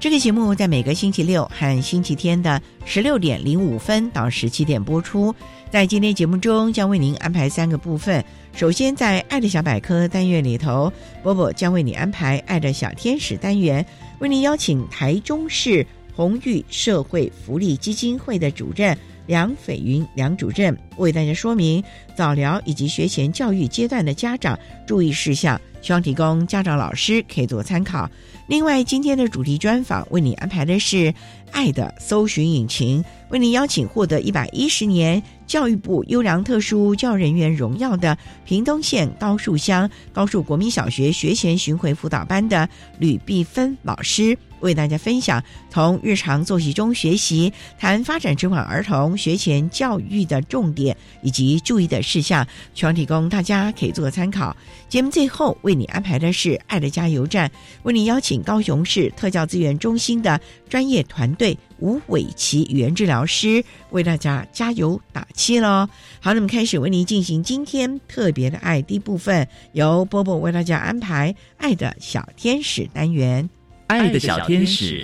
这个节目在每个星期六和星期天的十六点零五分到十七点播出。在今天节目中，将为您安排三个部分。首先，在“爱的小百科”单元里头，波波将为你安排“爱的小天使”单元，为您邀请台中市红玉社会福利基金会的主任梁斐云梁主任，为大家说明早疗以及学前教育阶段的家长注意事项，希望提供家长老师可以做参考。另外，今天的主题专访为你安排的是“爱的搜寻引擎”，为您邀请获得一百一十年教育部优良特殊教人员荣耀的屏东县高树乡高树国民小学学前巡回辅导班的吕碧芬老师，为大家分享从日常作息中学习，谈发展迟缓儿童学前教育的重点以及注意的事项，希望提供大家可以做参考。节目最后为你安排的是“爱的加油站”，为你邀请高雄市特教资源中心的专业团队吴伟奇语言治疗师为大家加油打气喽。好，那么开始为您进行今天特别的爱第一部分，由波波为大家安排“爱的小天使”单元。爱的小天使，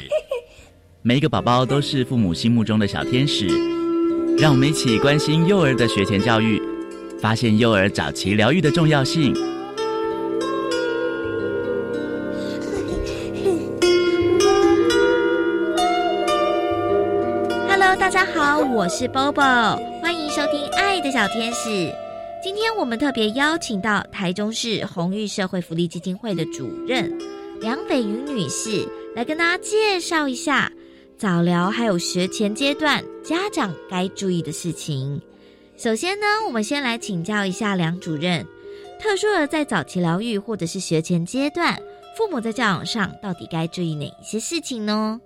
每一个宝宝都是父母心目中的小天使。让我们一起关心幼儿的学前教育，发现幼儿早期疗愈的重要性。Hello，大家好，我是 Bobo，欢迎收听《爱的小天使》。今天我们特别邀请到台中市红玉社会福利基金会的主任梁斐云女士，来跟大家介绍一下早疗还有学前阶段家长该注意的事情。首先呢，我们先来请教一下梁主任，特殊儿在早期疗愈或者是学前阶段，父母在教养上到底该注意哪一些事情呢？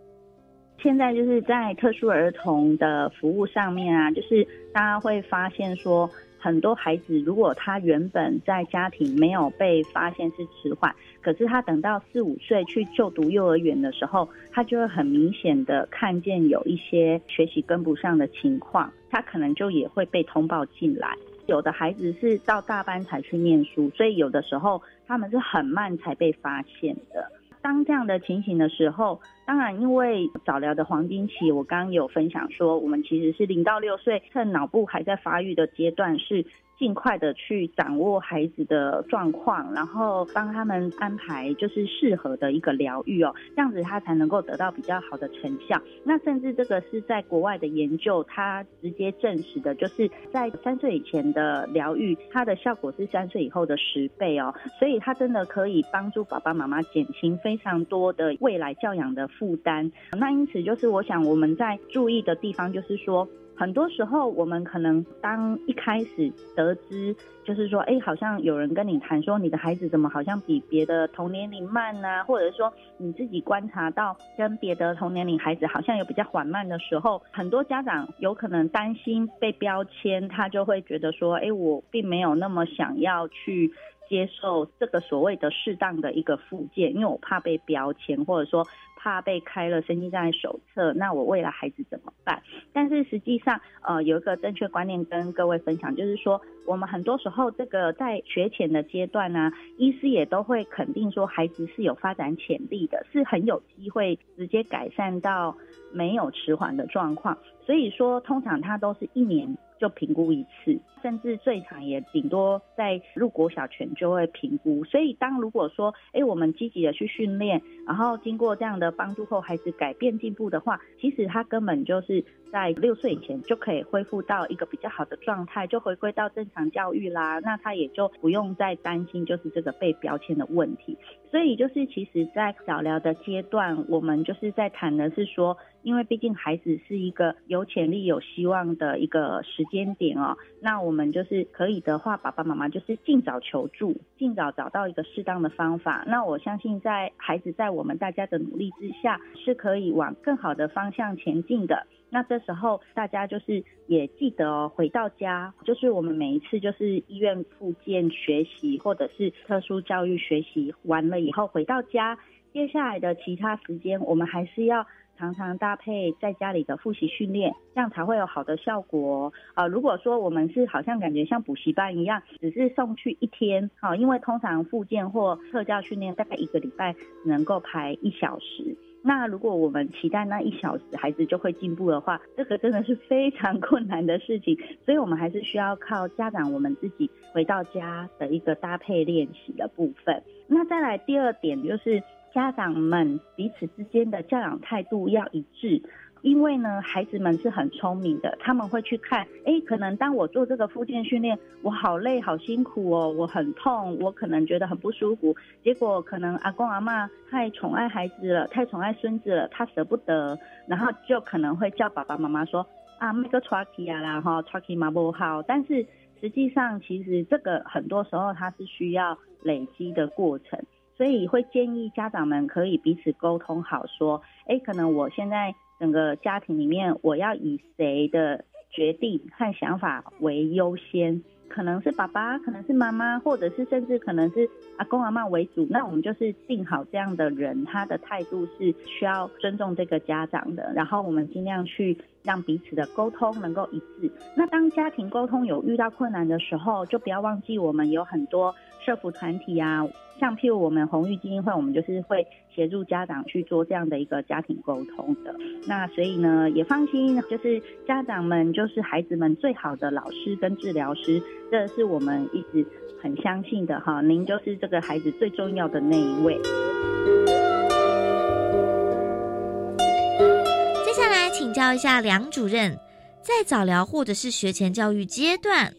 现在就是在特殊儿童的服务上面啊，就是大家会发现说，很多孩子如果他原本在家庭没有被发现是迟缓，可是他等到四五岁去就读幼儿园的时候，他就会很明显的看见有一些学习跟不上的情况，他可能就也会被通报进来。有的孩子是到大班才去念书，所以有的时候他们是很慢才被发现的。当这样的情形的时候，当然因为早疗的黄金期，我刚刚有分享说，我们其实是零到六岁，趁脑部还在发育的阶段是。尽快的去掌握孩子的状况，然后帮他们安排就是适合的一个疗愈哦，这样子他才能够得到比较好的成效。那甚至这个是在国外的研究，他直接证实的，就是在三岁以前的疗愈，它的效果是三岁以后的十倍哦。所以它真的可以帮助爸爸妈妈减轻非常多的未来教养的负担。那因此就是我想我们在注意的地方就是说。很多时候，我们可能当一开始得知，就是说，哎，好像有人跟你谈说，你的孩子怎么好像比别的同年龄慢呢？或者说你自己观察到跟别的同年龄孩子好像有比较缓慢的时候，很多家长有可能担心被标签，他就会觉得说，哎，我并没有那么想要去。接受这个所谓的适当的一个附件，因为我怕被标签，或者说怕被开了身心障碍手册，那我未来孩子怎么办？但是实际上，呃，有一个正确观念跟各位分享，就是说，我们很多时候这个在学前的阶段呢，医师也都会肯定说孩子是有发展潜力的，是很有机会直接改善到没有迟缓的状况。所以说，通常他都是一年。就评估一次，甚至最长也顶多在入国小前就会评估。所以，当如果说，哎，我们积极的去训练，然后经过这样的帮助后，孩子改变进步的话，其实他根本就是在六岁以前就可以恢复到一个比较好的状态，就回归到正常教育啦。那他也就不用再担心就是这个被标签的问题。所以，就是其实，在早疗的阶段，我们就是在谈的是说。因为毕竟孩子是一个有潜力、有希望的一个时间点哦，那我们就是可以的话，爸爸妈妈就是尽早求助，尽早找到一个适当的方法。那我相信，在孩子在我们大家的努力之下，是可以往更好的方向前进的。那这时候大家就是也记得哦，回到家就是我们每一次就是医院复健学习或者是特殊教育学习完了以后回到家，接下来的其他时间我们还是要。常常搭配在家里的复习训练，这样才会有好的效果啊！如果说我们是好像感觉像补习班一样，只是送去一天啊，因为通常复健或特教训练大概一个礼拜能够排一小时。那如果我们期待那一小时孩子就会进步的话，这个真的是非常困难的事情。所以我们还是需要靠家长我们自己回到家的一个搭配练习的部分。那再来第二点就是。家长们彼此之间的教养态度要一致，因为呢，孩子们是很聪明的，他们会去看，哎，可能当我做这个复健训练，我好累、好辛苦哦，我很痛，我可能觉得很不舒服。结果可能阿公阿妈太宠爱孩子了，太宠爱孙子了，他舍不得，然后就可能会叫爸爸妈妈说啊，那个 trucky 啊啦哈，trucky 嘛不好。但是实际上，其实这个很多时候它是需要累积的过程。所以会建议家长们可以彼此沟通好，说，哎，可能我现在整个家庭里面，我要以谁的决定和想法为优先？可能是爸爸，可能是妈妈，或者是甚至可能是阿公阿妈为主。那我们就是定好这样的人，他的态度是需要尊重这个家长的。然后我们尽量去让彼此的沟通能够一致。那当家庭沟通有遇到困难的时候，就不要忘记我们有很多社服团体啊。像譬如我们红玉基金会，我们就是会协助家长去做这样的一个家庭沟通的。那所以呢，也放心，就是家长们就是孩子们最好的老师跟治疗师，这是我们一直很相信的哈。您就是这个孩子最重要的那一位。接下来请教一下梁主任，在早疗或者是学前教育阶段，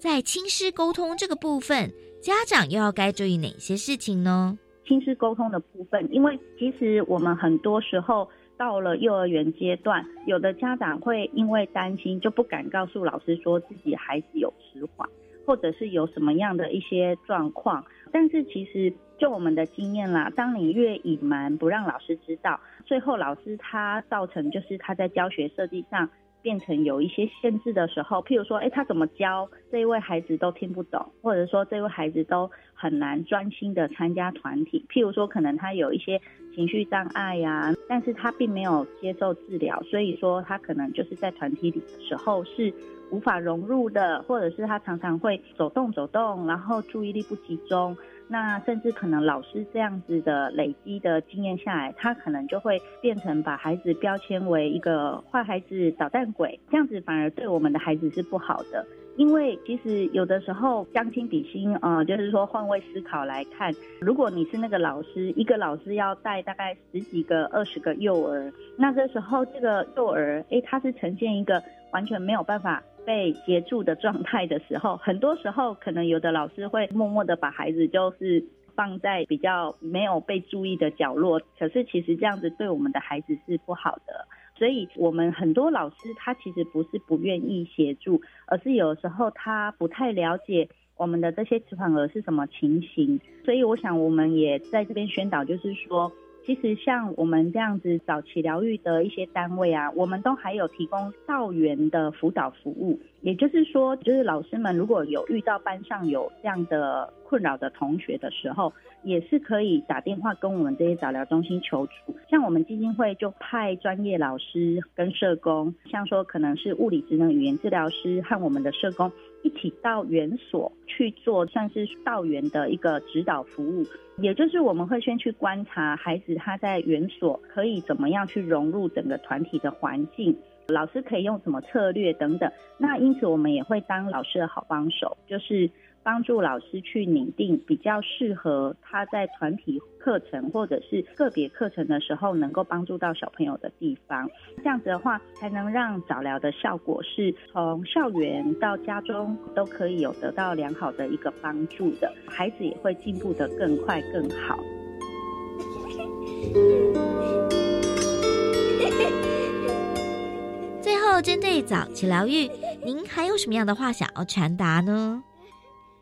在亲师沟通这个部分。家长又要该注意哪些事情呢？亲师沟通的部分，因为其实我们很多时候到了幼儿园阶段，有的家长会因为担心就不敢告诉老师说自己孩子有迟缓，或者是有什么样的一些状况。但是其实就我们的经验啦，当你越隐瞒不让老师知道，最后老师他造成就是他在教学设计上。变成有一些限制的时候，譬如说，哎，他怎么教这一位孩子都听不懂，或者说这位孩子都很难专心的参加团体。譬如说，可能他有一些情绪障碍呀，但是他并没有接受治疗，所以说他可能就是在团体里的时候是无法融入的，或者是他常常会走动走动，然后注意力不集中。那甚至可能老师这样子的累积的经验下来，他可能就会变成把孩子标签为一个坏孩子、捣蛋鬼，这样子反而对我们的孩子是不好的。因为其实有的时候将心比心呃，就是说换位思考来看，如果你是那个老师，一个老师要带大概十几个、二十个幼儿，那这时候这个幼儿，哎，他是呈现一个完全没有办法。被协助的状态的时候，很多时候可能有的老师会默默的把孩子就是放在比较没有被注意的角落，可是其实这样子对我们的孩子是不好的。所以，我们很多老师他其实不是不愿意协助，而是有时候他不太了解我们的这些迟缓儿是什么情形。所以，我想我们也在这边宣导，就是说。其实像我们这样子早期疗愈的一些单位啊，我们都还有提供校园的辅导服务。也就是说，就是老师们如果有遇到班上有这样的。困扰的同学的时候，也是可以打电话跟我们这些早疗中心求助。像我们基金会就派专业老师跟社工，像说可能是物理职能语言治疗师和我们的社工一起到园所去做，算是到园的一个指导服务。也就是我们会先去观察孩子他在园所可以怎么样去融入整个团体的环境。老师可以用什么策略等等，那因此我们也会当老师的好帮手，就是帮助老师去拟定比较适合他在团体课程或者是个别课程的时候能够帮助到小朋友的地方。这样子的话，才能让早疗的效果是从校园到家中都可以有得到良好的一个帮助的，孩子也会进步的更快更好。最后针对早期疗愈，您还有什么样的话想要传达呢？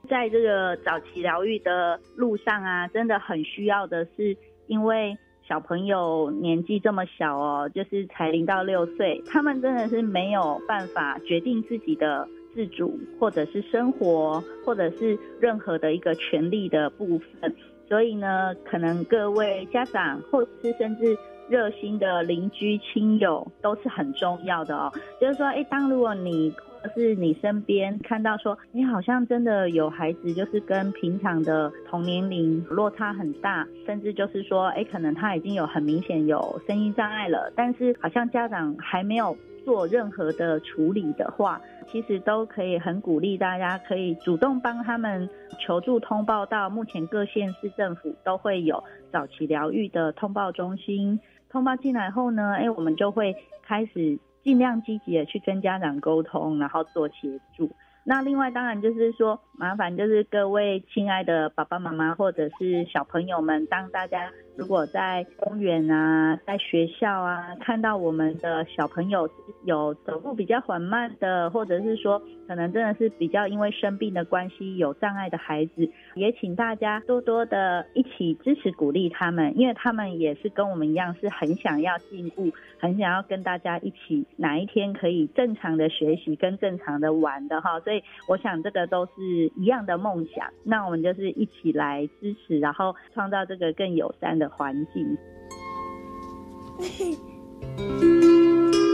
在这个早期疗愈的路上啊，真的很需要的是，因为小朋友年纪这么小哦，就是才零到六岁，他们真的是没有办法决定自己的自主，或者是生活，或者是任何的一个权利的部分。所以呢，可能各位家长，或是甚至。热心的邻居亲友都是很重要的哦。就是说，哎，当如果你是你身边看到说，你好像真的有孩子，就是跟平常的同年龄落差很大，甚至就是说，哎，可能他已经有很明显有声音障碍了，但是好像家长还没有做任何的处理的话，其实都可以很鼓励大家，可以主动帮他们求助通报到目前各县市政府都会有早期疗愈的通报中心。通报进来后呢，哎，我们就会开始尽量积极的去跟家长沟通，然后做协助。那另外当然就是说，麻烦就是各位亲爱的爸爸妈妈或者是小朋友们，当大家。如果在公园啊，在学校啊，看到我们的小朋友有走路比较缓慢的，或者是说可能真的是比较因为生病的关系有障碍的孩子，也请大家多多的一起支持鼓励他们，因为他们也是跟我们一样是很想要进步，很想要跟大家一起哪一天可以正常的学习跟正常的玩的哈，所以我想这个都是一样的梦想，那我们就是一起来支持，然后创造这个更友善的。环境。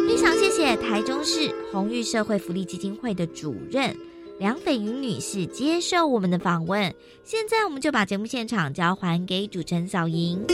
非常谢谢台中市红玉社会福利基金会的主任梁斐云女士接受我们的访问。现在我们就把节目现场交还给主持人小莹。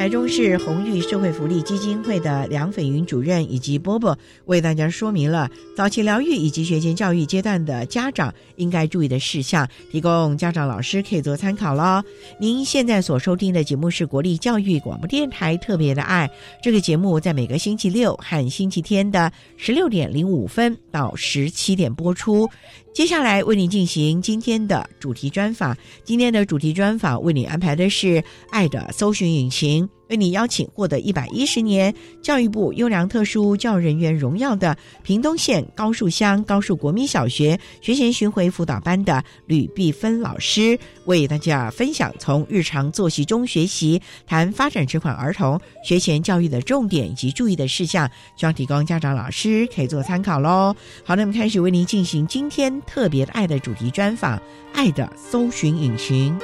台中市红玉社会福利基金会的梁斐云主任以及波波为大家说明了早期疗愈以及学前教育阶段的家长应该注意的事项，提供家长老师可以做参考喽。您现在所收听的节目是国立教育广播电台特别的爱，这个节目在每个星期六和星期天的十六点零五分到十七点播出。接下来为你进行今天的主题专访。今天的主题专访为你安排的是“爱的搜寻引擎”。为你邀请获得一百一十年教育部优良特殊教育人员荣耀的屏东县高树乡高树国民小学学前巡回辅导班的吕碧芬老师，为大家分享从日常作息中学习，谈发展迟缓儿童学前教育的重点以及注意的事项，希望提供家长老师可以做参考喽。好，那么开始为您进行今天特别的爱的主题专访，《爱的搜寻引擎》。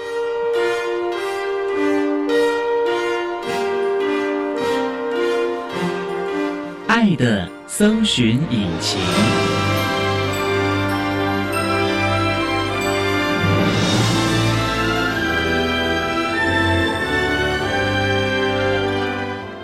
爱的搜寻引擎。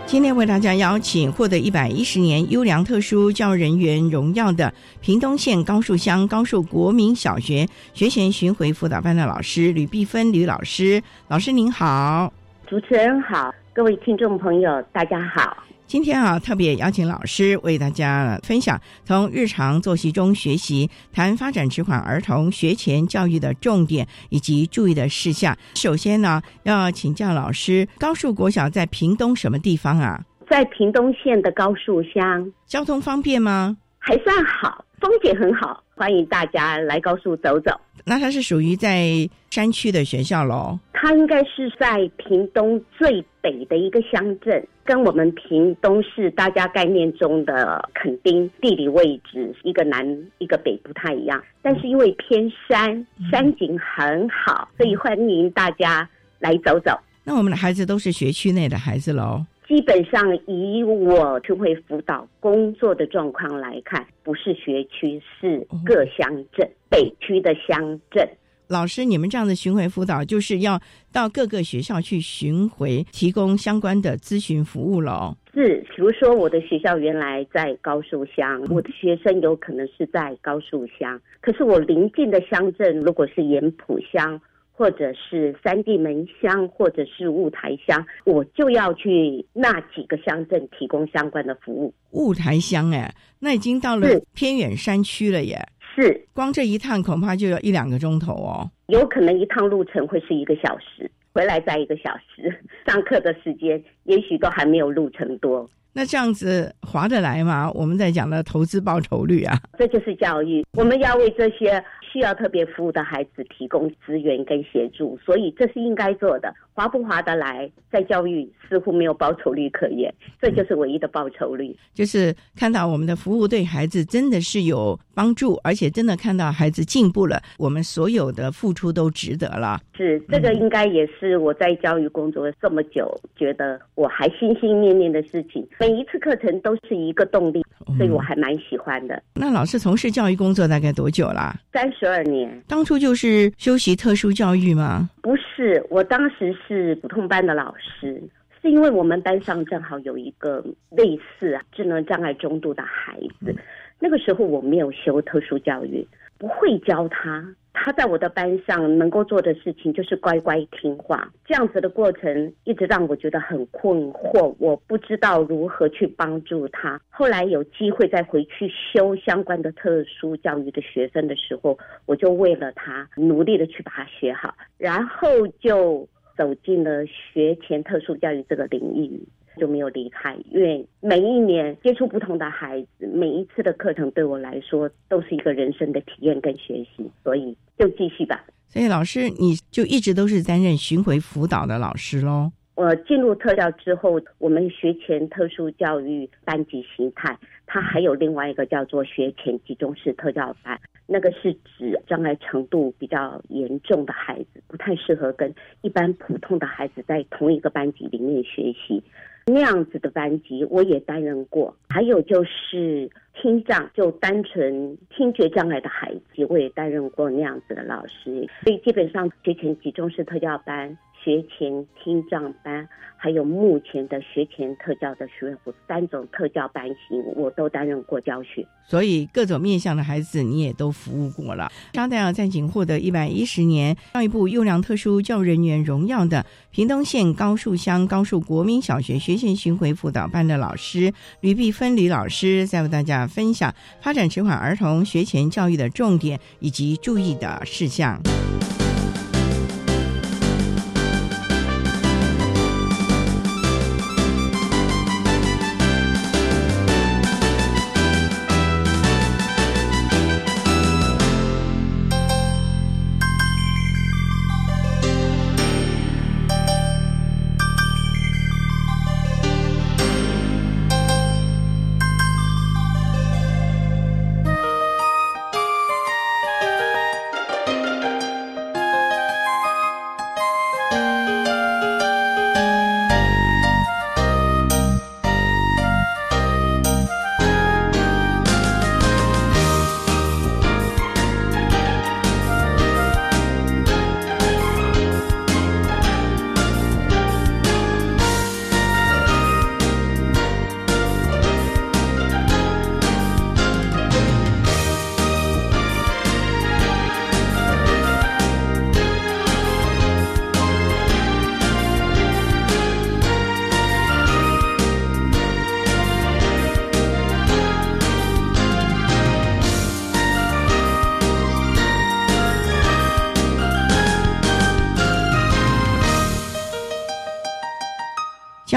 今天为大家邀请获得一百一十年优良特殊教育人员荣耀的屏东县高树乡高树国民小学学前巡回辅导班的老师吕碧芬吕老师，老师您好，主持人好，各位听众朋友大家好。今天啊，特别邀请老师为大家分享从日常作息中学习，谈发展迟缓儿童学前教育的重点以及注意的事项。首先呢，要请教老师，高树国小在屏东什么地方啊？在屏东县的高树乡。交通方便吗？还算好，风景很好，欢迎大家来高速走走。那它是属于在山区的学校喽？它应该是在屏东最北的一个乡镇，跟我们屏东市大家概念中的垦丁地理位置一个南一个北不太一样，但是因为偏山，山景很好，所以欢迎大家来走走。那我们的孩子都是学区内的孩子喽。基本上以我巡回辅导工作的状况来看，不是学区，是各乡镇，北区的乡镇。老师，你们这样的巡回辅导，就是要到各个学校去巡回，提供相关的咨询服务了。是，比如说我的学校原来在高树乡，我的学生有可能是在高树乡，可是我邻近的乡镇，如果是盐埔乡，或者是三地门乡，或者是雾台乡，我就要去那几个乡镇提供相关的服务。雾台乡，哎，那已经到了偏远山区了耶。是，光这一趟恐怕就要一两个钟头哦。有可能一趟路程会是一个小时，回来再一个小时，上课的时间也许都还没有路程多。那这样子划得来吗？我们在讲的投资报酬率啊，这就是教育。我们要为这些需要特别服务的孩子提供资源跟协助，所以这是应该做的。划不划得来，在教育似乎没有报酬率可言，这就是唯一的报酬率。就是看到我们的服务对孩子真的是有帮助，而且真的看到孩子进步了，我们所有的付出都值得了。是，这个应该也是我在教育工作这么久，觉得我还心心念念的事情。每一次课程都是一个动力，所以我还蛮喜欢的。那老师从事教育工作大概多久了？三十二年。当初就是修习特殊教育吗？不是，我当时是普通班的老师，是因为我们班上正好有一个类似智能障碍中度的孩子，那个时候我没有修特殊教育，不会教他。他在我的班上能够做的事情就是乖乖听话，这样子的过程一直让我觉得很困惑，我不知道如何去帮助他。后来有机会再回去修相关的特殊教育的学生的时候，我就为了他努力的去把它学好，然后就走进了学前特殊教育这个领域。就没有离开，因为每一年接触不同的孩子，每一次的课程对我来说都是一个人生的体验跟学习，所以就继续吧。所以老师，你就一直都是担任巡回辅导的老师喽？我进入特教之后，我们学前特殊教育班级形态，它还有另外一个叫做学前集中式特教班。那个是指障碍程度比较严重的孩子，不太适合跟一般普通的孩子在同一个班级里面学习。那样子的班级我也担任过，还有就是听障就单纯听觉障碍的孩子，我也担任过那样子的老师。所以基本上学前集中式特教班。学前听障班，还有目前的学前特教的学府三种特教班型，我都担任过教学，所以各种面向的孩子你也都服务过了。张代尔在仅获得一百一十年教育部优良特殊教育人员荣耀的屏东县高树乡高树国民小学学前巡回辅导班的老师吕碧芬吕老师，在为大家分享发展迟缓儿童学前教育的重点以及注意的事项。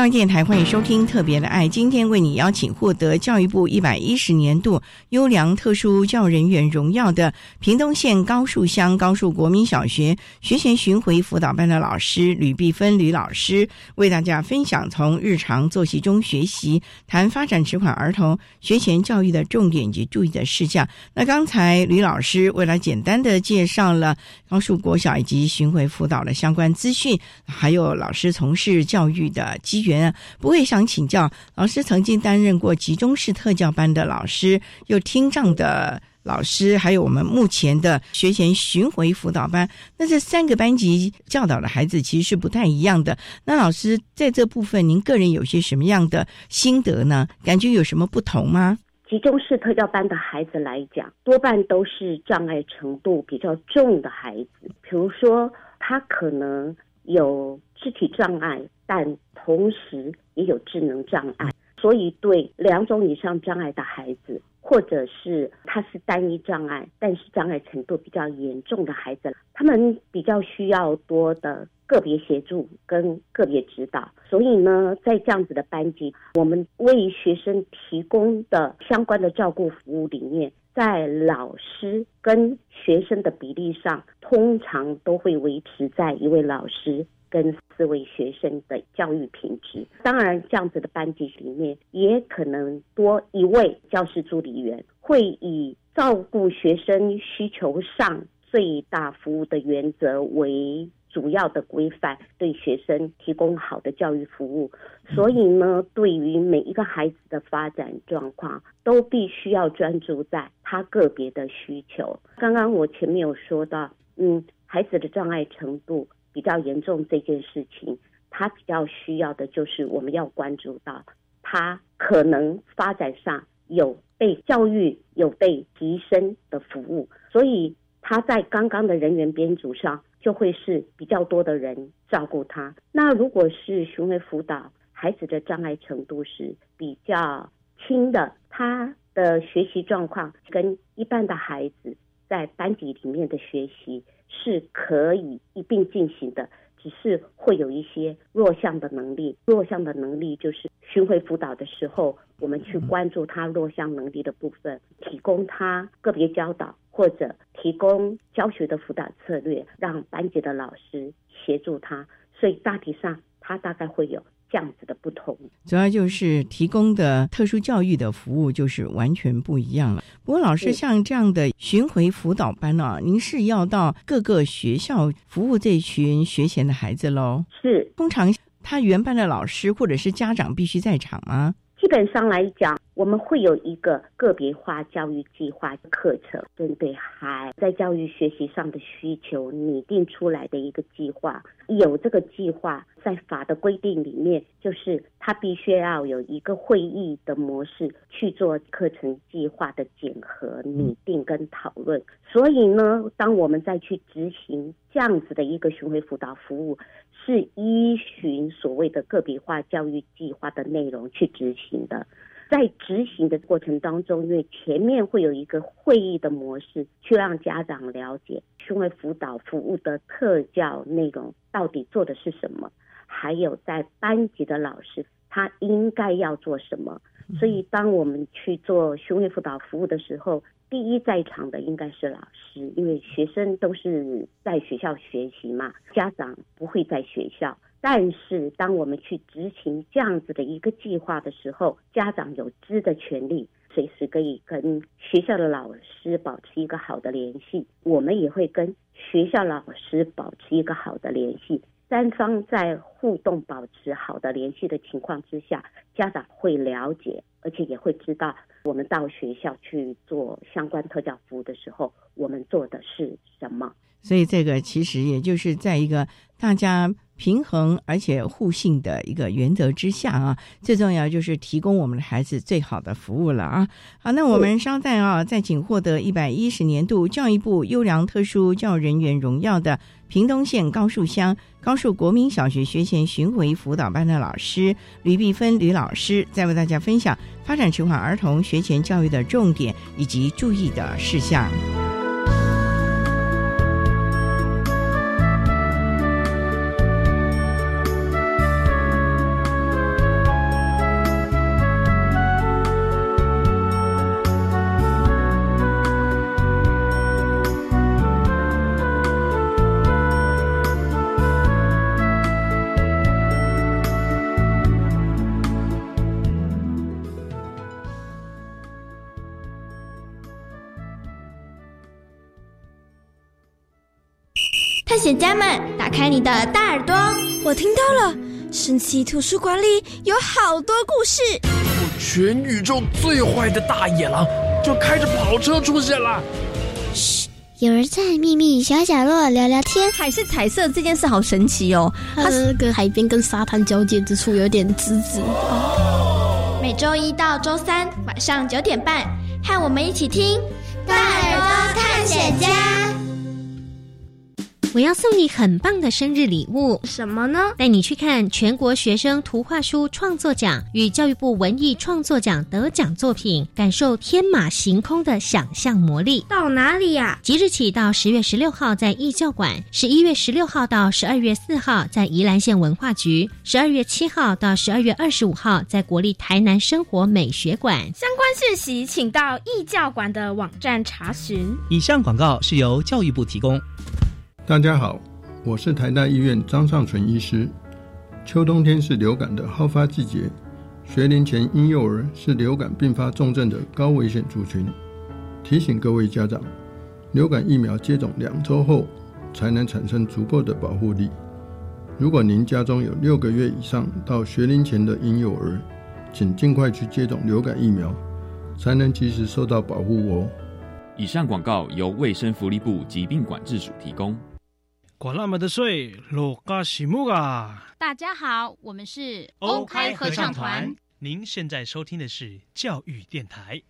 教育电台欢迎收听《特别的爱》，今天为你邀请获得教育部一百一十年度优良特殊教人员荣耀的屏东县高树乡高树国民小学学前巡回辅导班的老师吕碧芬吕老师，为大家分享从日常作息中学习，谈发展迟缓儿童学前教育的重点及注意的事项。那刚才吕老师为了简单的介绍了高树国小以及巡回辅导的相关资讯，还有老师从事教育的机缘。员不会想请教老师，曾经担任过集中式特教班的老师，又听障的老师，还有我们目前的学前巡回辅导班。那这三个班级教导的孩子其实是不太一样的。那老师在这部分，您个人有些什么样的心得呢？感觉有什么不同吗？集中式特教班的孩子来讲，多半都是障碍程度比较重的孩子，比如说他可能有肢体障碍。但同时也有智能障碍，所以对两种以上障碍的孩子，或者是他是单一障碍，但是障碍程度比较严重的孩子，他们比较需要多的个别协助跟个别指导。所以呢，在这样子的班级，我们为学生提供的相关的照顾服务里面，在老师跟学生的比例上，通常都会维持在一位老师。跟四位学生的教育品质，当然这样子的班级里面，也可能多一位教师助理员，会以照顾学生需求上最大服务的原则为主要的规范，对学生提供好的教育服务。所以呢，对于每一个孩子的发展状况，都必须要专注在他个别的需求。刚刚我前面有说到，嗯，孩子的障碍程度。比较严重这件事情，他比较需要的就是我们要关注到他可能发展上有被教育、有被提升的服务，所以他在刚刚的人员编组上就会是比较多的人照顾他。那如果是巡回辅导，孩子的障碍程度是比较轻的，他的学习状况跟一般的孩子在班级里面的学习。是可以一并进行的，只是会有一些弱项的能力。弱项的能力就是巡回辅导的时候，我们去关注他弱项能力的部分，提供他个别教导或者提供教学的辅导策略，让班级的老师协助他。所以大体上，他大概会有。这样子的不同，主要就是提供的特殊教育的服务就是完全不一样了。不过，老师像这样的巡回辅导班呢，您是要到各个学校服务这群学前的孩子喽？是，通常他原班的老师或者是家长必须在场吗？基本上来讲。我们会有一个个别化教育计划课程，针对孩在教育学习上的需求拟定出来的一个计划。有这个计划，在法的规定里面，就是他必须要有一个会议的模式去做课程计划的检核、拟定跟讨论。所以呢，当我们再去执行这样子的一个巡回辅导服务，是依循所谓的个别化教育计划的内容去执行的。在执行的过程当中，因为前面会有一个会议的模式，去让家长了解行为辅导服务的特教内容到底做的是什么，还有在班级的老师他应该要做什么。所以，当我们去做行为辅导服务的时候，第一在场的应该是老师，因为学生都是在学校学习嘛，家长不会在学校。但是，当我们去执行这样子的一个计划的时候，家长有知的权利，随时可以跟学校的老师保持一个好的联系。我们也会跟学校老师保持一个好的联系。三方在互动、保持好的联系的情况之下，家长会了解，而且也会知道我们到学校去做相关特教服务的时候，我们做的是什么。所以，这个其实也就是在一个大家。平衡而且互信的一个原则之下啊，最重要就是提供我们的孩子最好的服务了啊！好，那我们稍待啊，再请获得一百一十年度教育部优良特殊教人员荣耀的屏东县高树乡高树国民小学学前巡回辅导班的老师吕碧芬吕老师，再为大家分享发展迟缓儿童学前教育的重点以及注意的事项。们，打开你的大耳朵，我听到了，神奇图书馆里有好多故事。全宇宙最坏的大野狼就开着跑车出现了。嘘，有人在秘密小角落聊聊天。海是彩色这件事好神奇哦，它是跟海边跟沙滩交界之处有点滋滋。哦每周一到周三晚上九点半，和我们一起听《大耳朵探险家》。我要送你很棒的生日礼物，什么呢？带你去看全国学生图画书创作奖与教育部文艺创作奖得奖作品，感受天马行空的想象魔力。到哪里呀？即日起到十月十六号在艺教馆，十一月十六号到十二月四号在宜兰县文化局，十二月七号到十二月二十五号在国立台南生活美学馆。相关讯息请到艺教馆的网站查询。以上广告是由教育部提供。大家好，我是台大医院张尚存医师。秋冬天是流感的好发季节，学龄前婴幼儿是流感并发重症的高危险族群。提醒各位家长，流感疫苗接种两周后才能产生足够的保护力。如果您家中有六个月以上到学龄前的婴幼儿，请尽快去接种流感疫苗，才能及时受到保护哦。以上广告由卫生福利部疾病管制署提供。管那么的水，落嘎西木啊！大家好，我们是欧开合唱团。您现在收听的是教育电台。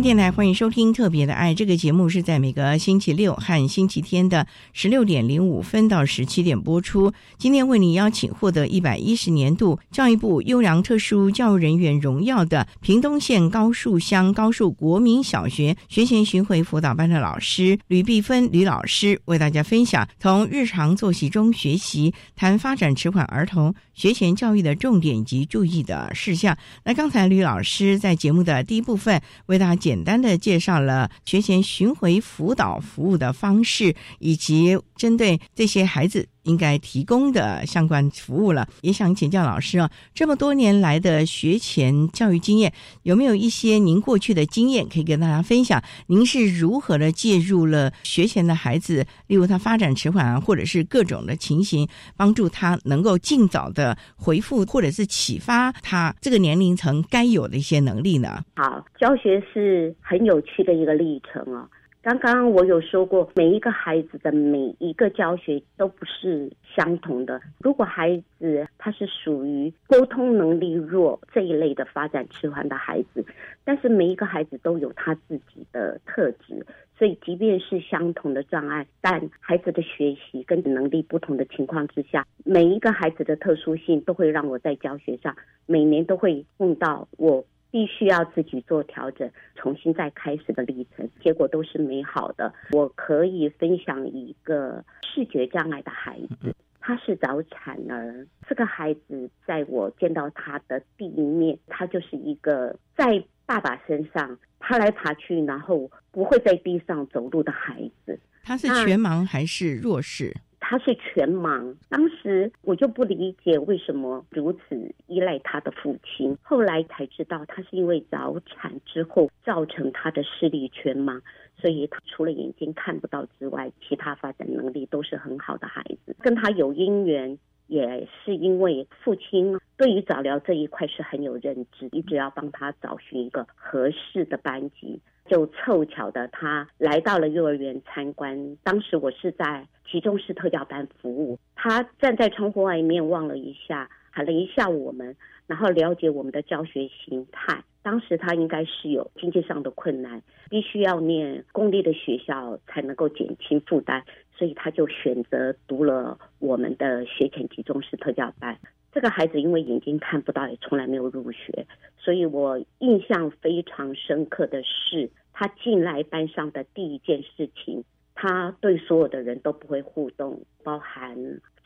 电台欢迎收听《特别的爱》这个节目，是在每个星期六和星期天的十六点零五分到十七点播出。今天为你邀请获得一百一十年度教育部优良特殊教育人员荣耀的屏东县高树乡高树国民小学学前巡回辅导班的老师吕碧芬吕老师，为大家分享从日常作息中学习，谈发展迟缓儿童学前教育的重点及注意的事项。那刚才吕老师在节目的第一部分为大家简单的介绍了学前巡回辅导服务的方式，以及针对这些孩子应该提供的相关服务了。也想请教老师啊，这么多年来的学前教育经验，有没有一些您过去的经验可以跟大家分享？您是如何的介入了学前的孩子，例如他发展迟缓啊，或者是各种的情形，帮助他能够尽早的回复，或者是启发他这个年龄层该有的一些能力呢？好，教学是。很有趣的一个历程哦。刚刚我有说过，每一个孩子的每一个教学都不是相同的。如果孩子他是属于沟通能力弱这一类的发展迟缓的孩子，但是每一个孩子都有他自己的特质，所以即便是相同的障碍，但孩子的学习跟能力不同的情况之下，每一个孩子的特殊性都会让我在教学上每年都会碰到我。必须要自己做调整，重新再开始的历程，结果都是美好的。我可以分享一个视觉障碍的孩子，他是早产儿。这个孩子在我见到他的第一面，他就是一个在爸爸身上爬来爬去，然后不会在地上走路的孩子。他是全盲还是弱视？他是全盲，当时我就不理解为什么如此依赖他的父亲。后来才知道，他是因为早产之后造成他的视力全盲，所以他除了眼睛看不到之外，其他发展能力都是很好的孩子。跟他有姻缘，也是因为父亲对于早疗这一块是很有认知，一直要帮他找寻一个合适的班级。就凑巧的，他来到了幼儿园参观。当时我是在集中式特教班服务，他站在窗户外面望了一下，喊了一下我们，然后了解我们的教学形态。当时他应该是有经济上的困难，必须要念公立的学校才能够减轻负担，所以他就选择读了我们的学前集中式特教班。这个孩子因为眼睛看不到，也从来没有入学，所以我印象非常深刻的是，他进来班上的第一件事情，他对所有的人都不会互动，包含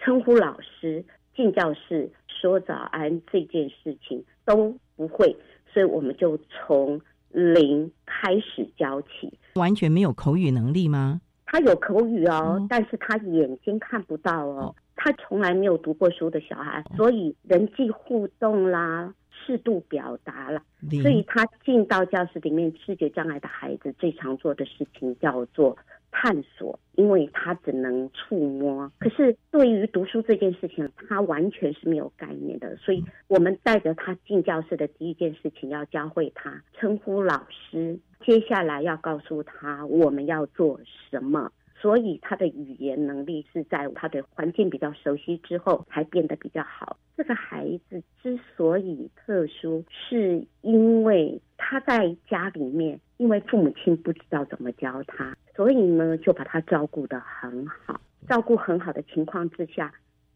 称呼老师、进教室、说早安这件事情都不会，所以我们就从零开始教起。完全没有口语能力吗？他有口语哦，但是他眼睛看不到哦。他从来没有读过书的小孩，所以人际互动啦、适度表达啦，所以他进到教室里面，视觉障碍的孩子最常做的事情叫做探索，因为他只能触摸。可是对于读书这件事情，他完全是没有概念的。所以我们带着他进教室的第一件事情，要教会他称呼老师，接下来要告诉他我们要做什么。所以他的语言能力是在他的环境比较熟悉之后才变得比较好。这个孩子之所以特殊，是因为他在家里面，因为父母亲不知道怎么教他，所以呢就把他照顾得很好。照顾很好的情况之下。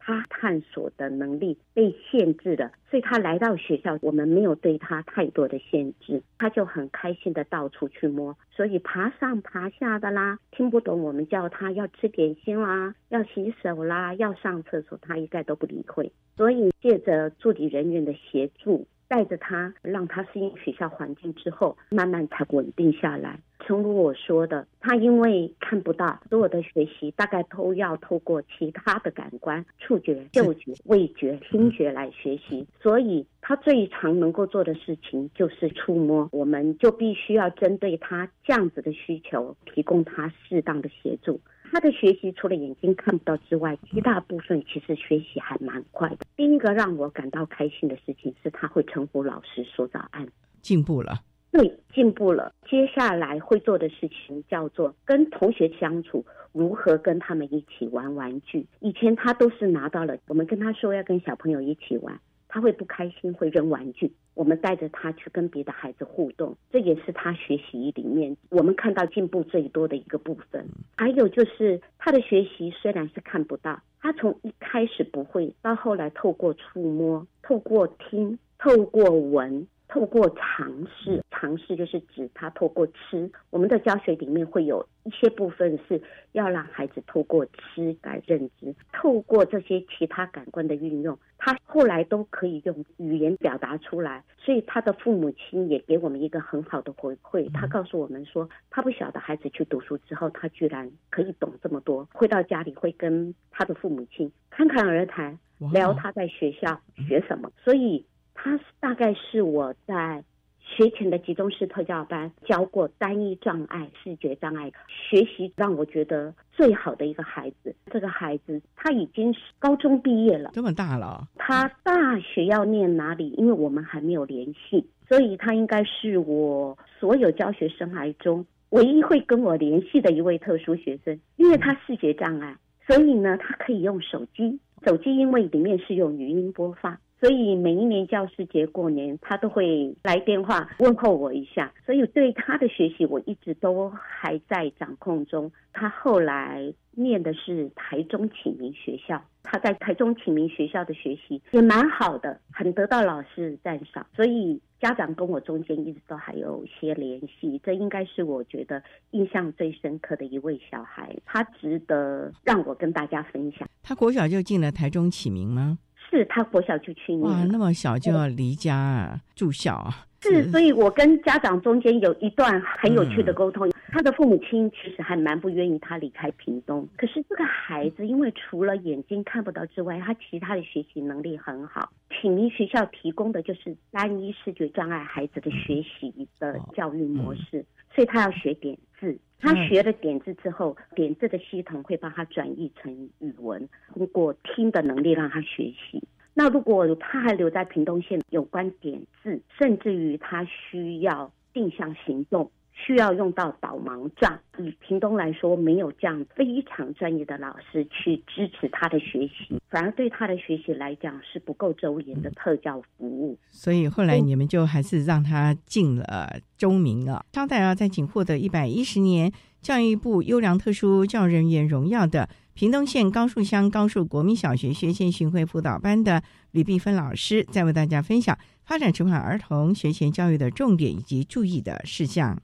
他探索的能力被限制了，所以他来到学校，我们没有对他太多的限制，他就很开心的到处去摸，所以爬上爬下的啦，听不懂我们叫他要吃点心啦，要洗手啦，要上厕所，他一概都不理会。所以借着助理人员的协助。带着他，让他适应学校环境之后，慢慢才稳定下来。诚如我说的，他因为看不到，所有的学习大概都要透过其他的感官：触觉、嗅觉、味觉、听觉来学习。所以，他最常能够做的事情就是触摸。我们就必须要针对他这样子的需求，提供他适当的协助。他的学习除了眼睛看不到之外，一大部分其实学习还蛮快的。第一个让我感到开心的事情是他会称呼老师说早安，进步了。对，进步了。接下来会做的事情叫做跟同学相处，如何跟他们一起玩玩具。以前他都是拿到了，我们跟他说要跟小朋友一起玩。他会不开心，会扔玩具。我们带着他去跟别的孩子互动，这也是他学习里面我们看到进步最多的一个部分。还有就是他的学习虽然是看不到，他从一开始不会，到后来透过触摸、透过听、透过闻。透过尝试，尝试就是指他透过吃。我们的教学里面会有一些部分是要让孩子透过吃来认知，透过这些其他感官的运用，他后来都可以用语言表达出来。所以他的父母亲也给我们一个很好的回馈，他告诉我们说，他不晓得孩子去读书之后，他居然可以懂这么多。回到家里会跟他的父母亲侃侃而谈，聊他在学校学什么。所以。他大概是我在学前的集中式特教班教过单一障碍、视觉障碍学习让我觉得最好的一个孩子。这个孩子他已经是高中毕业了，这么大了。他大学要念哪里？因为我们还没有联系，所以他应该是我所有教学生涯中唯一会跟我联系的一位特殊学生。因为他视觉障碍，所以呢，他可以用手机。手机因为里面是用语音播放。所以每一年教师节过年，他都会来电话问候我一下。所以对他的学习，我一直都还在掌控中。他后来念的是台中启明学校，他在台中启明学校的学习也蛮好的，很得到老师赞赏。所以家长跟我中间一直都还有些联系，这应该是我觉得印象最深刻的一位小孩，他值得让我跟大家分享。他国小就进了台中启明吗？是他国小就去念，哇，那么小就要离家啊，住校啊。是，所以我跟家长中间有一段很有趣的沟通。他的父母亲其实还蛮不愿意他离开屏东，可是这个孩子因为除了眼睛看不到之外，他其他的学习能力很好。启明学校提供的就是单一视觉障碍孩子的学习的教育模式，所以他要学点字。他学了点字之后，点字的系统会帮他转译成语文，通过听的能力让他学习。那如果他还留在屏东县，有关点字，甚至于他需要定向行动。需要用到导盲杖。以屏东来说，没有这样非常专业的老师去支持他的学习，反而对他的学习来讲是不够周延的特教服务。所以后来你们就还是让他进了中明了。稍待啊，再请获得一百一十年教育部优良特殊教人员荣耀的屏东县高树乡高树国民小学学前巡回辅导班的吕碧芬老师，在为大家分享发展迟缓儿童学前教育的重点以及注意的事项。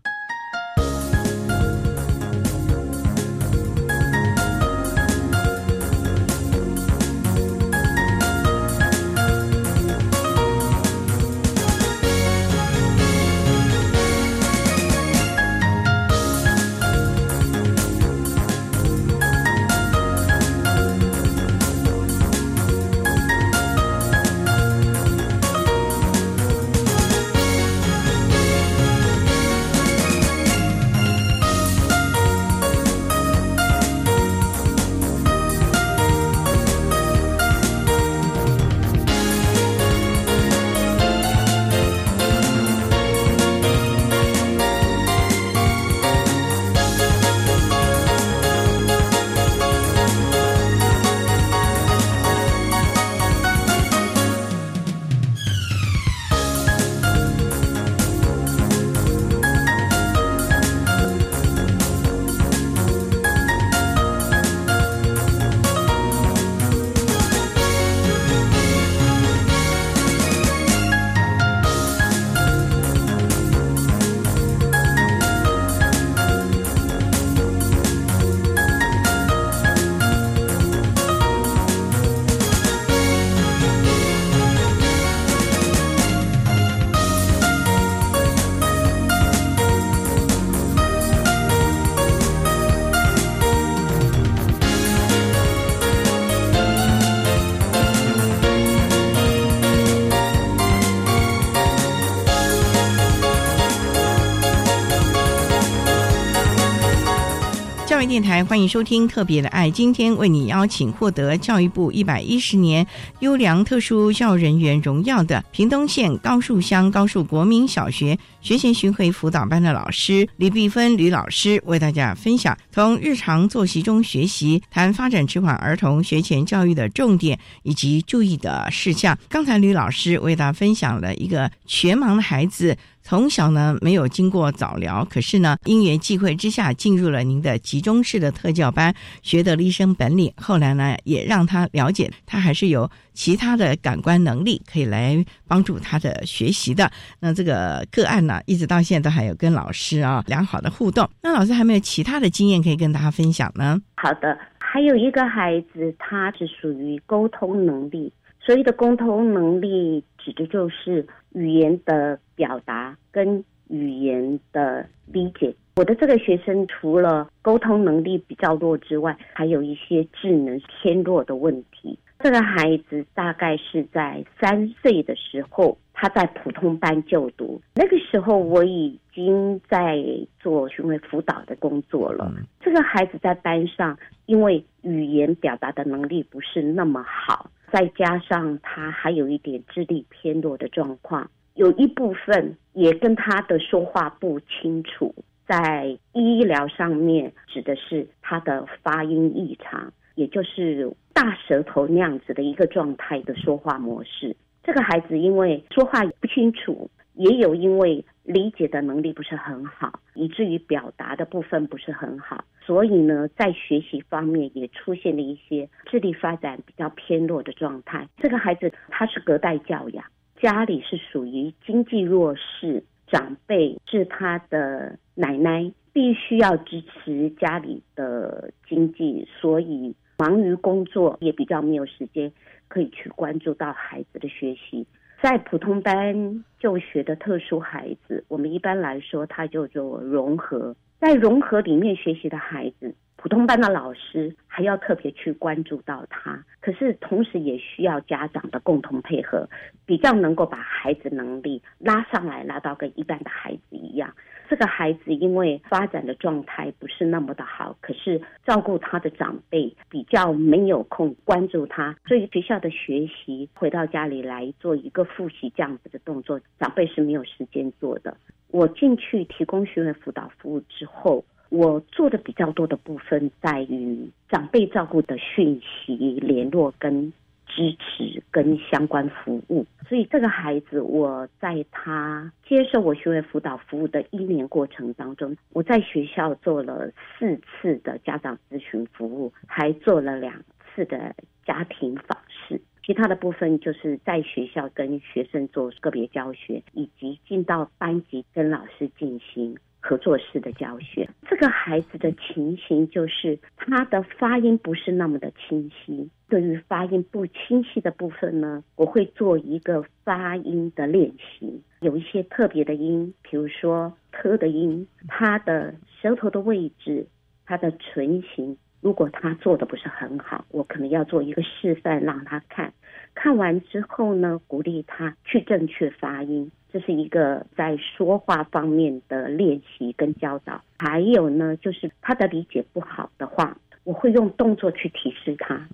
欢迎收听《特别的爱》，今天为你邀请获得教育部一百一十年优良特殊教育人员荣耀的屏东县高树乡高树国民小学学前巡回辅导班的老师李碧芬吕老师，为大家分享从日常作息中学习，谈发展迟缓儿童学前教育的重点以及注意的事项。刚才吕老师为大家分享了一个全盲的孩子。从小呢没有经过早疗，可是呢因缘际会之下进入了您的集中式的特教班，学得了一身本领。后来呢也让他了解，他还是有其他的感官能力可以来帮助他的学习的。那这个个案呢，一直到现在都还有跟老师啊良好的互动。那老师还没有其他的经验可以跟大家分享呢？好的，还有一个孩子，他是属于沟通能力。所谓的沟通能力，指的就是语言的表达跟语言的理解。我的这个学生除了沟通能力比较弱之外，还有一些智能偏弱的问题。这个孩子大概是在三岁的时候，他在普通班就读。那个时候我已经在做巡回辅导的工作了。这个孩子在班上，因为语言表达的能力不是那么好。再加上他还有一点智力偏弱的状况，有一部分也跟他的说话不清楚，在医疗上面指的是他的发音异常，也就是大舌头那样子的一个状态的说话模式。这个孩子因为说话不清楚。也有因为理解的能力不是很好，以至于表达的部分不是很好，所以呢，在学习方面也出现了一些智力发展比较偏弱的状态。这个孩子他是隔代教养，家里是属于经济弱势，长辈是他的奶奶，必须要支持家里的经济，所以忙于工作，也比较没有时间可以去关注到孩子的学习。在普通班就学的特殊孩子，我们一般来说，它叫做融合。在融合里面学习的孩子，普通班的老师还要特别去关注到他，可是同时也需要家长的共同配合，比较能够把孩子能力拉上来，拉到跟一般的孩子一样。这个孩子因为发展的状态不是那么的好，可是照顾他的长辈比较没有空关注他，所以学校的学习回到家里来做一个复习这样子的动作，长辈是没有时间做的。我进去提供学员辅导服务之后，我做的比较多的部分在于长辈照顾的讯息联络跟支持跟相关服务。所以这个孩子，我在他接受我学位辅导服务的一年过程当中，我在学校做了四次的家长咨询服务，还做了两次的家庭访视。其他的部分就是在学校跟学生做个别教学，以及进到班级跟老师进行合作式的教学。这个孩子的情形就是他的发音不是那么的清晰。对于发音不清晰的部分呢，我会做一个发音的练习。有一些特别的音，比如说“特”的音，他的舌头的位置，他的唇形。如果他做的不是很好，我可能要做一个示范让他看。看完之后呢，鼓励他去正确发音，这是一个在说话方面的练习跟教导。还有呢，就是他的理解不好的话，我会用动作去提示他，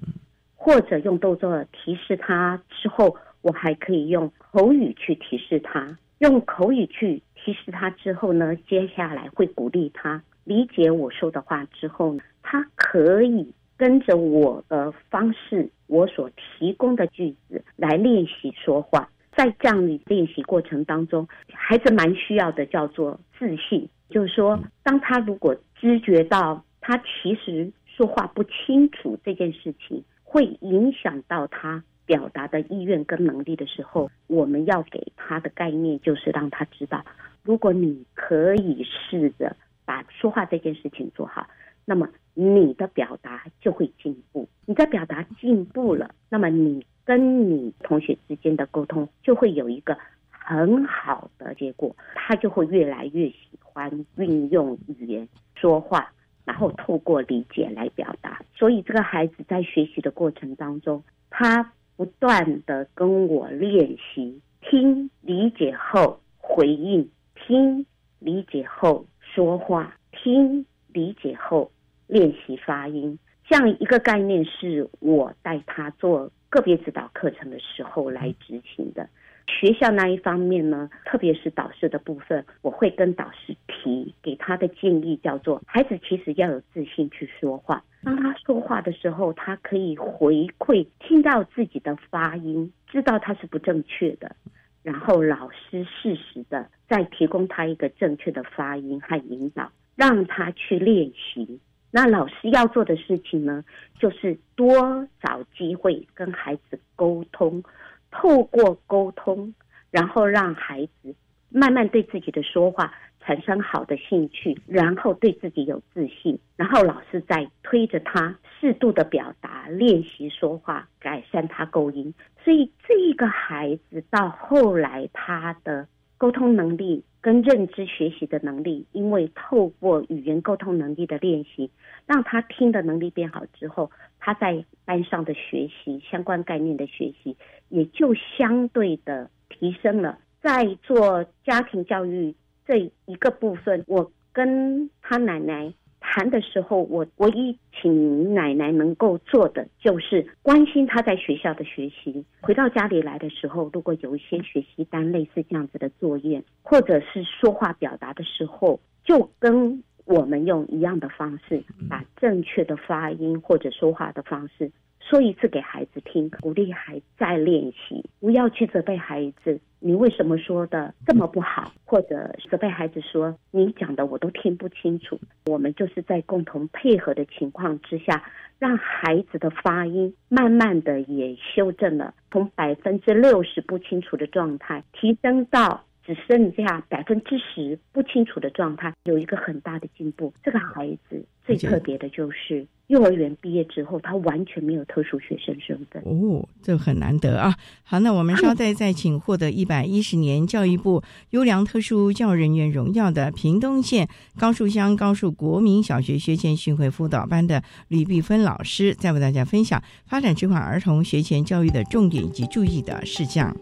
或者用动作提示他之后，我还可以用口语去提示他。用口语去提示他之后呢，接下来会鼓励他理解我说的话之后呢。他可以跟着我的方式，我所提供的句子来练习说话。在这样的练习过程当中，孩子蛮需要的叫做自信，就是说，当他如果知觉到他其实说话不清楚这件事情会影响到他表达的意愿跟能力的时候，我们要给他的概念就是让他知道，如果你可以试着把说话这件事情做好。那么你的表达就会进步，你在表达进步了，那么你跟你同学之间的沟通就会有一个很好的结果，他就会越来越喜欢运用语言说话，然后透过理解来表达。所以这个孩子在学习的过程当中，他不断的跟我练习听理解后回应，听理解后说话，听理解后。练习发音这样一个概念是我带他做个别指导课程的时候来执行的。学校那一方面呢，特别是导师的部分，我会跟导师提给他的建议叫做：孩子其实要有自信去说话。当他说话的时候，他可以回馈听到自己的发音，知道他是不正确的，然后老师适时的再提供他一个正确的发音和引导，让他去练习。那老师要做的事情呢，就是多找机会跟孩子沟通，透过沟通，然后让孩子慢慢对自己的说话产生好的兴趣，然后对自己有自信，然后老师再推着他适度的表达，练习说话，改善他构音。所以这个孩子到后来他的。沟通能力跟认知学习的能力，因为透过语言沟通能力的练习，让他听的能力变好之后，他在班上的学习相关概念的学习，也就相对的提升了。在做家庭教育这一个部分，我跟他奶奶。谈的时候，我唯一请奶奶能够做的就是关心他在学校的学习。回到家里来的时候，如果有一些学习单类似这样子的作业，或者是说话表达的时候，就跟我们用一样的方式，把正确的发音或者说话的方式。说一次给孩子听，鼓励孩子再练习，不要去责备孩子。你为什么说的这么不好？或者责备孩子说你讲的我都听不清楚。我们就是在共同配合的情况之下，让孩子的发音慢慢的也修正了，从百分之六十不清楚的状态提升到。只剩下百分之十不清楚的状态，有一个很大的进步。这个孩子最特别的就是幼儿园毕业之后，他完全没有特殊学生身份。哦，这很难得啊！好，那我们稍待再请获得一百一十年教育部优良特殊教育人员荣耀的屏东县高树乡高树国民小学学前巡回辅导班的吕碧芬老师，再为大家分享发展这款儿童学前教育的重点以及注意的事项。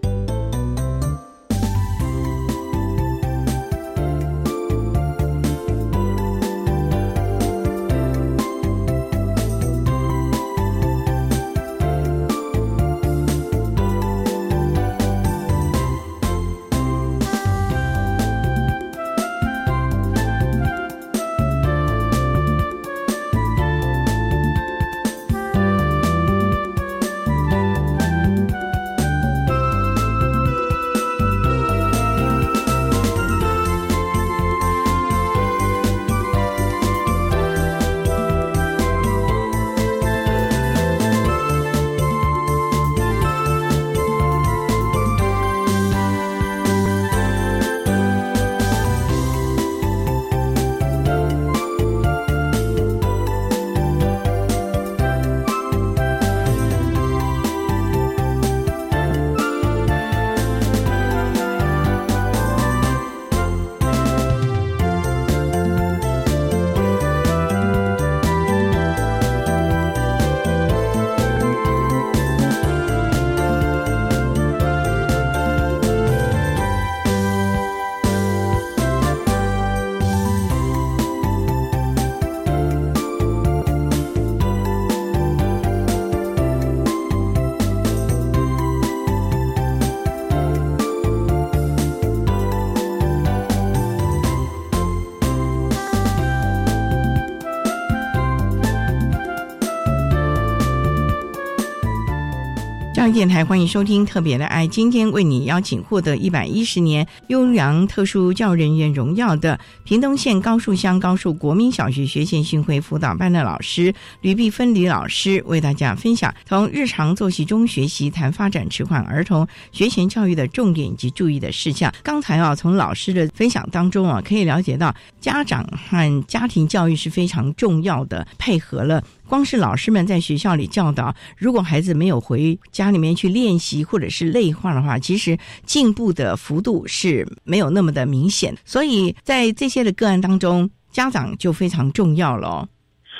电台欢迎收听《特别的爱》，今天为你邀请获得一百一十年优良特殊教人员荣耀的屏东县高树乡高树国民小学学前巡回辅导班的老师吕碧芬吕老师，为大家分享从日常作息中学习谈发展迟缓儿童学前教育的重点以及注意的事项。刚才啊，从老师的分享当中啊，可以了解到家长和家庭教育是非常重要的，配合了。光是老师们在学校里教导，如果孩子没有回家里面去练习或者是内化的话，其实进步的幅度是没有那么的明显。所以在这些的个案当中，家长就非常重要了。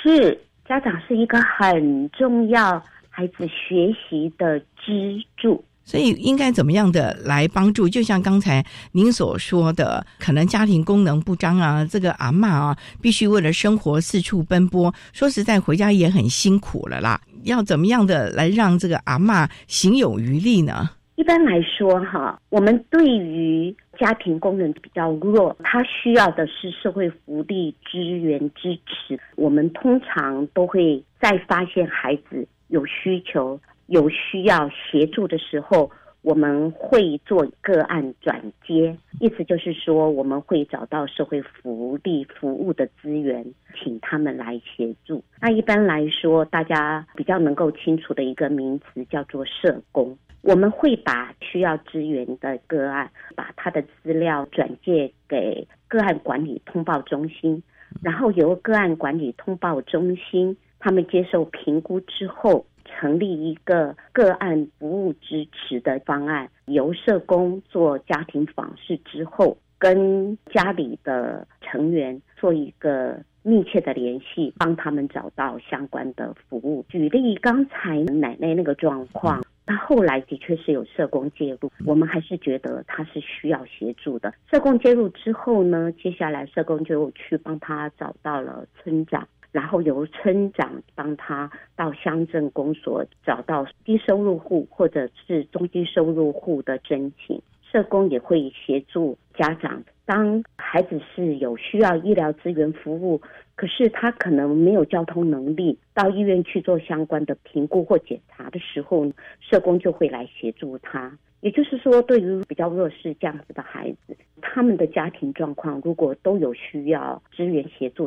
是家长是一个很重要孩子学习的支柱。所以应该怎么样的来帮助？就像刚才您所说的，可能家庭功能不彰啊，这个阿妈啊，必须为了生活四处奔波，说实在，回家也很辛苦了啦。要怎么样的来让这个阿妈行有余力呢？一般来说，哈，我们对于家庭功能比较弱，他需要的是社会福利资源支持。我们通常都会在发现孩子有需求。有需要协助的时候，我们会做个案转接，意思就是说，我们会找到社会福利服务的资源，请他们来协助。那一般来说，大家比较能够清楚的一个名词叫做社工。我们会把需要支援的个案，把他的资料转介给个案管理通报中心，然后由个案管理通报中心他们接受评估之后。成立一个个案服务支持的方案，由社工做家庭访视之后，跟家里的成员做一个密切的联系，帮他们找到相关的服务。举例刚才奶奶那个状况，那后来的确是有社工介入，我们还是觉得他是需要协助的。社工介入之后呢，接下来社工就去帮他找到了村长。然后由村长帮他到乡镇公所找到低收入户或者是中低收入户的申请，社工也会协助家长。当孩子是有需要医疗资源服务，可是他可能没有交通能力到医院去做相关的评估或检查的时候，社工就会来协助他。也就是说，对于比较弱势这样子的孩子，他们的家庭状况如果都有需要支援协助。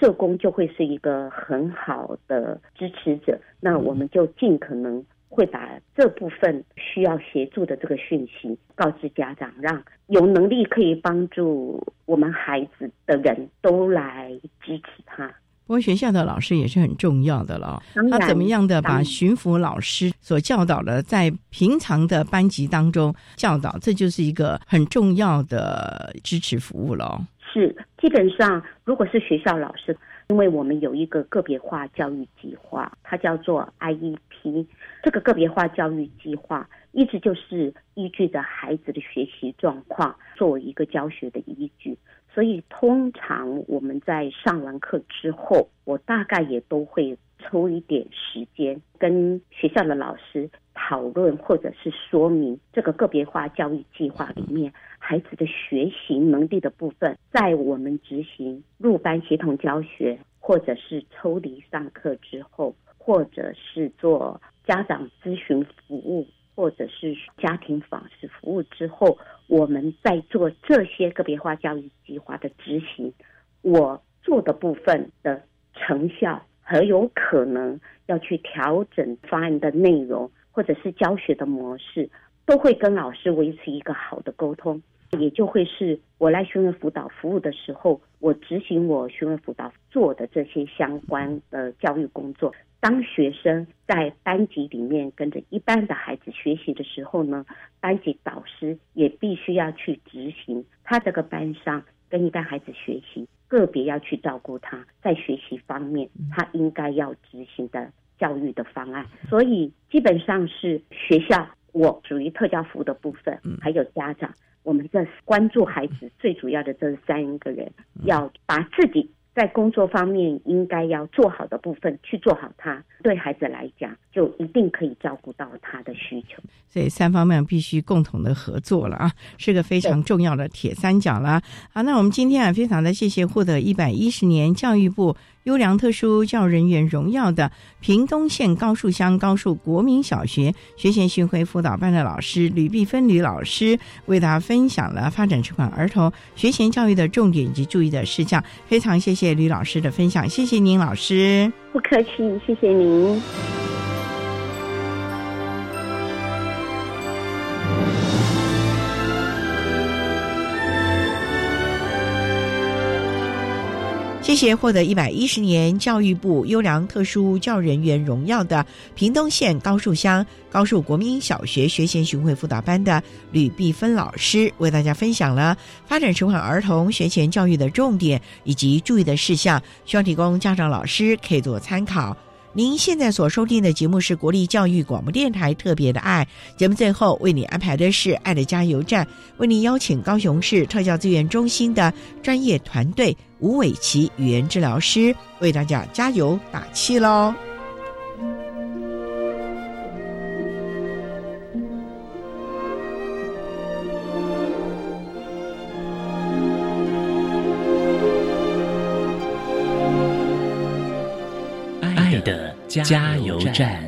社工就会是一个很好的支持者，那我们就尽可能会把这部分需要协助的这个讯息告知家长，让有能力可以帮助我们孩子的人都来支持他。不过学校的老师也是很重要的了，他怎么样的把巡抚老师所教导的在平常的班级当中教导，这就是一个很重要的支持服务了。是，基本上如果是学校老师，因为我们有一个个别化教育计划，它叫做 IEP。这个个别化教育计划一直就是依据着孩子的学习状况作为一个教学的依据，所以通常我们在上完课之后，我大概也都会抽一点时间跟学校的老师讨论，或者是说明这个个别化教育计划里面。孩子的学习能力的部分，在我们执行入班协同教学，或者是抽离上课之后，或者是做家长咨询服务，或者是家庭访视服务之后，我们在做这些个别化教育计划的执行，我做的部分的成效，很有可能要去调整方案的内容，或者是教学的模式，都会跟老师维持一个好的沟通。也就会是我来询问辅导服务的时候，我执行我询问辅导做的这些相关的教育工作。当学生在班级里面跟着一般的孩子学习的时候呢，班级导师也必须要去执行他这个班上跟一般孩子学习，个别要去照顾他在学习方面他应该要执行的教育的方案。所以基本上是学校我属于特教服务的部分，还有家长。我们这关注孩子最主要的这三个人，要把自己在工作方面应该要做好的部分去做好它，对孩子来讲就一定可以照顾到他的需求。所以三方面必须共同的合作了啊，是个非常重要的铁三角了。好，那我们今天啊，非常的谢谢获得一百一十年教育部优良特殊教人员荣耀的屏东县高树乡高树国民小学学前巡回辅导班的老师吕碧芬吕老师，为大家分享了发展这款儿童学前教育的重点以及注意的事项。非常谢谢吕老师的分享，谢谢您老师。不客气，谢谢您。谢谢获得一百一十年教育部优良特殊教人员荣耀的屏东县高树乡高树国民小学学前巡回辅导班的吕碧芬老师，为大家分享了发展迟缓儿童学前教育的重点以及注意的事项，希望提供家长老师可以做参考。您现在所收听的节目是国立教育广播电台特别的爱节目，最后为你安排的是爱的加油站，为您邀请高雄市特教资源中心的专业团队吴伟琪语言治疗师为大家加油打气喽。加油站。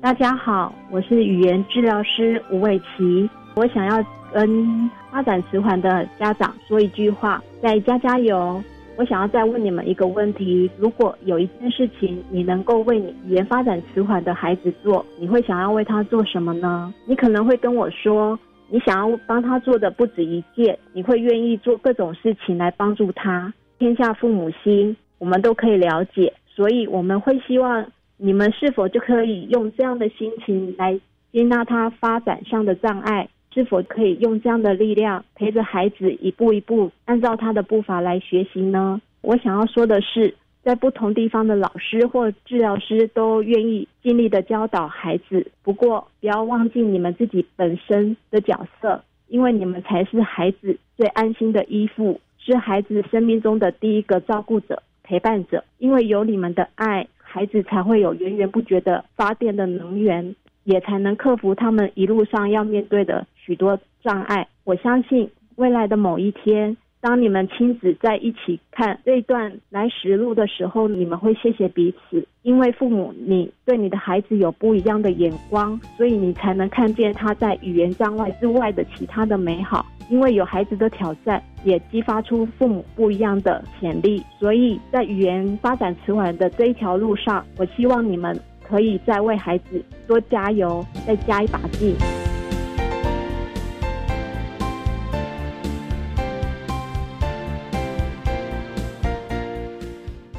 大家好，我是语言治疗师吴伟琪。我想要跟发展迟缓的家长说一句话：再加加油！我想要再问你们一个问题：如果有一件事情你能够为你语言发展迟缓的孩子做，你会想要为他做什么呢？你可能会跟我说，你想要帮他做的不止一件，你会愿意做各种事情来帮助他。天下父母心，我们都可以了解，所以我们会希望。你们是否就可以用这样的心情来接纳他发展上的障碍？是否可以用这样的力量陪着孩子一步一步按照他的步伐来学习呢？我想要说的是，在不同地方的老师或治疗师都愿意尽力的教导孩子，不过不要忘记你们自己本身的角色，因为你们才是孩子最安心的依附，是孩子生命中的第一个照顾者、陪伴者。因为有你们的爱。孩子才会有源源不绝的发电的能源，也才能克服他们一路上要面对的许多障碍。我相信未来的某一天，当你们亲子在一起看这段来时路的时候，你们会谢谢彼此，因为父母你对你的孩子有不一样的眼光，所以你才能看见他在语言障碍之外的其他的美好。因为有孩子的挑战，也激发出父母不一样的潜力，所以在语言发展迟缓的这一条路上，我希望你们可以再为孩子多加油，再加一把劲。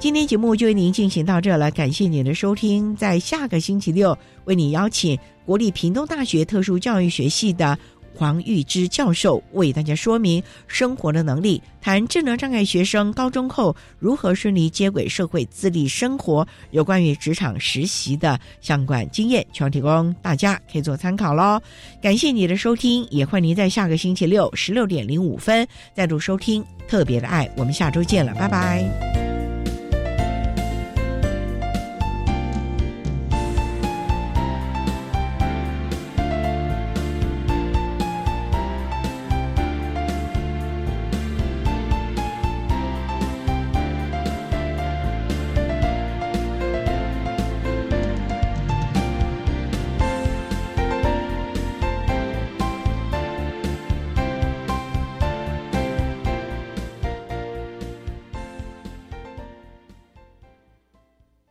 今天节目就为您进行到这了，感谢您的收听。在下个星期六，为你邀请国立屏东大学特殊教育学系的。黄玉芝教授为大家说明生活的能力，谈智能障碍学生高中后如何顺利接轨社会自立生活，有关于职场实习的相关经验，全提供大家可以做参考喽。感谢你的收听，也欢迎您在下个星期六十六点零五分再度收听特别的爱。我们下周见了，拜拜。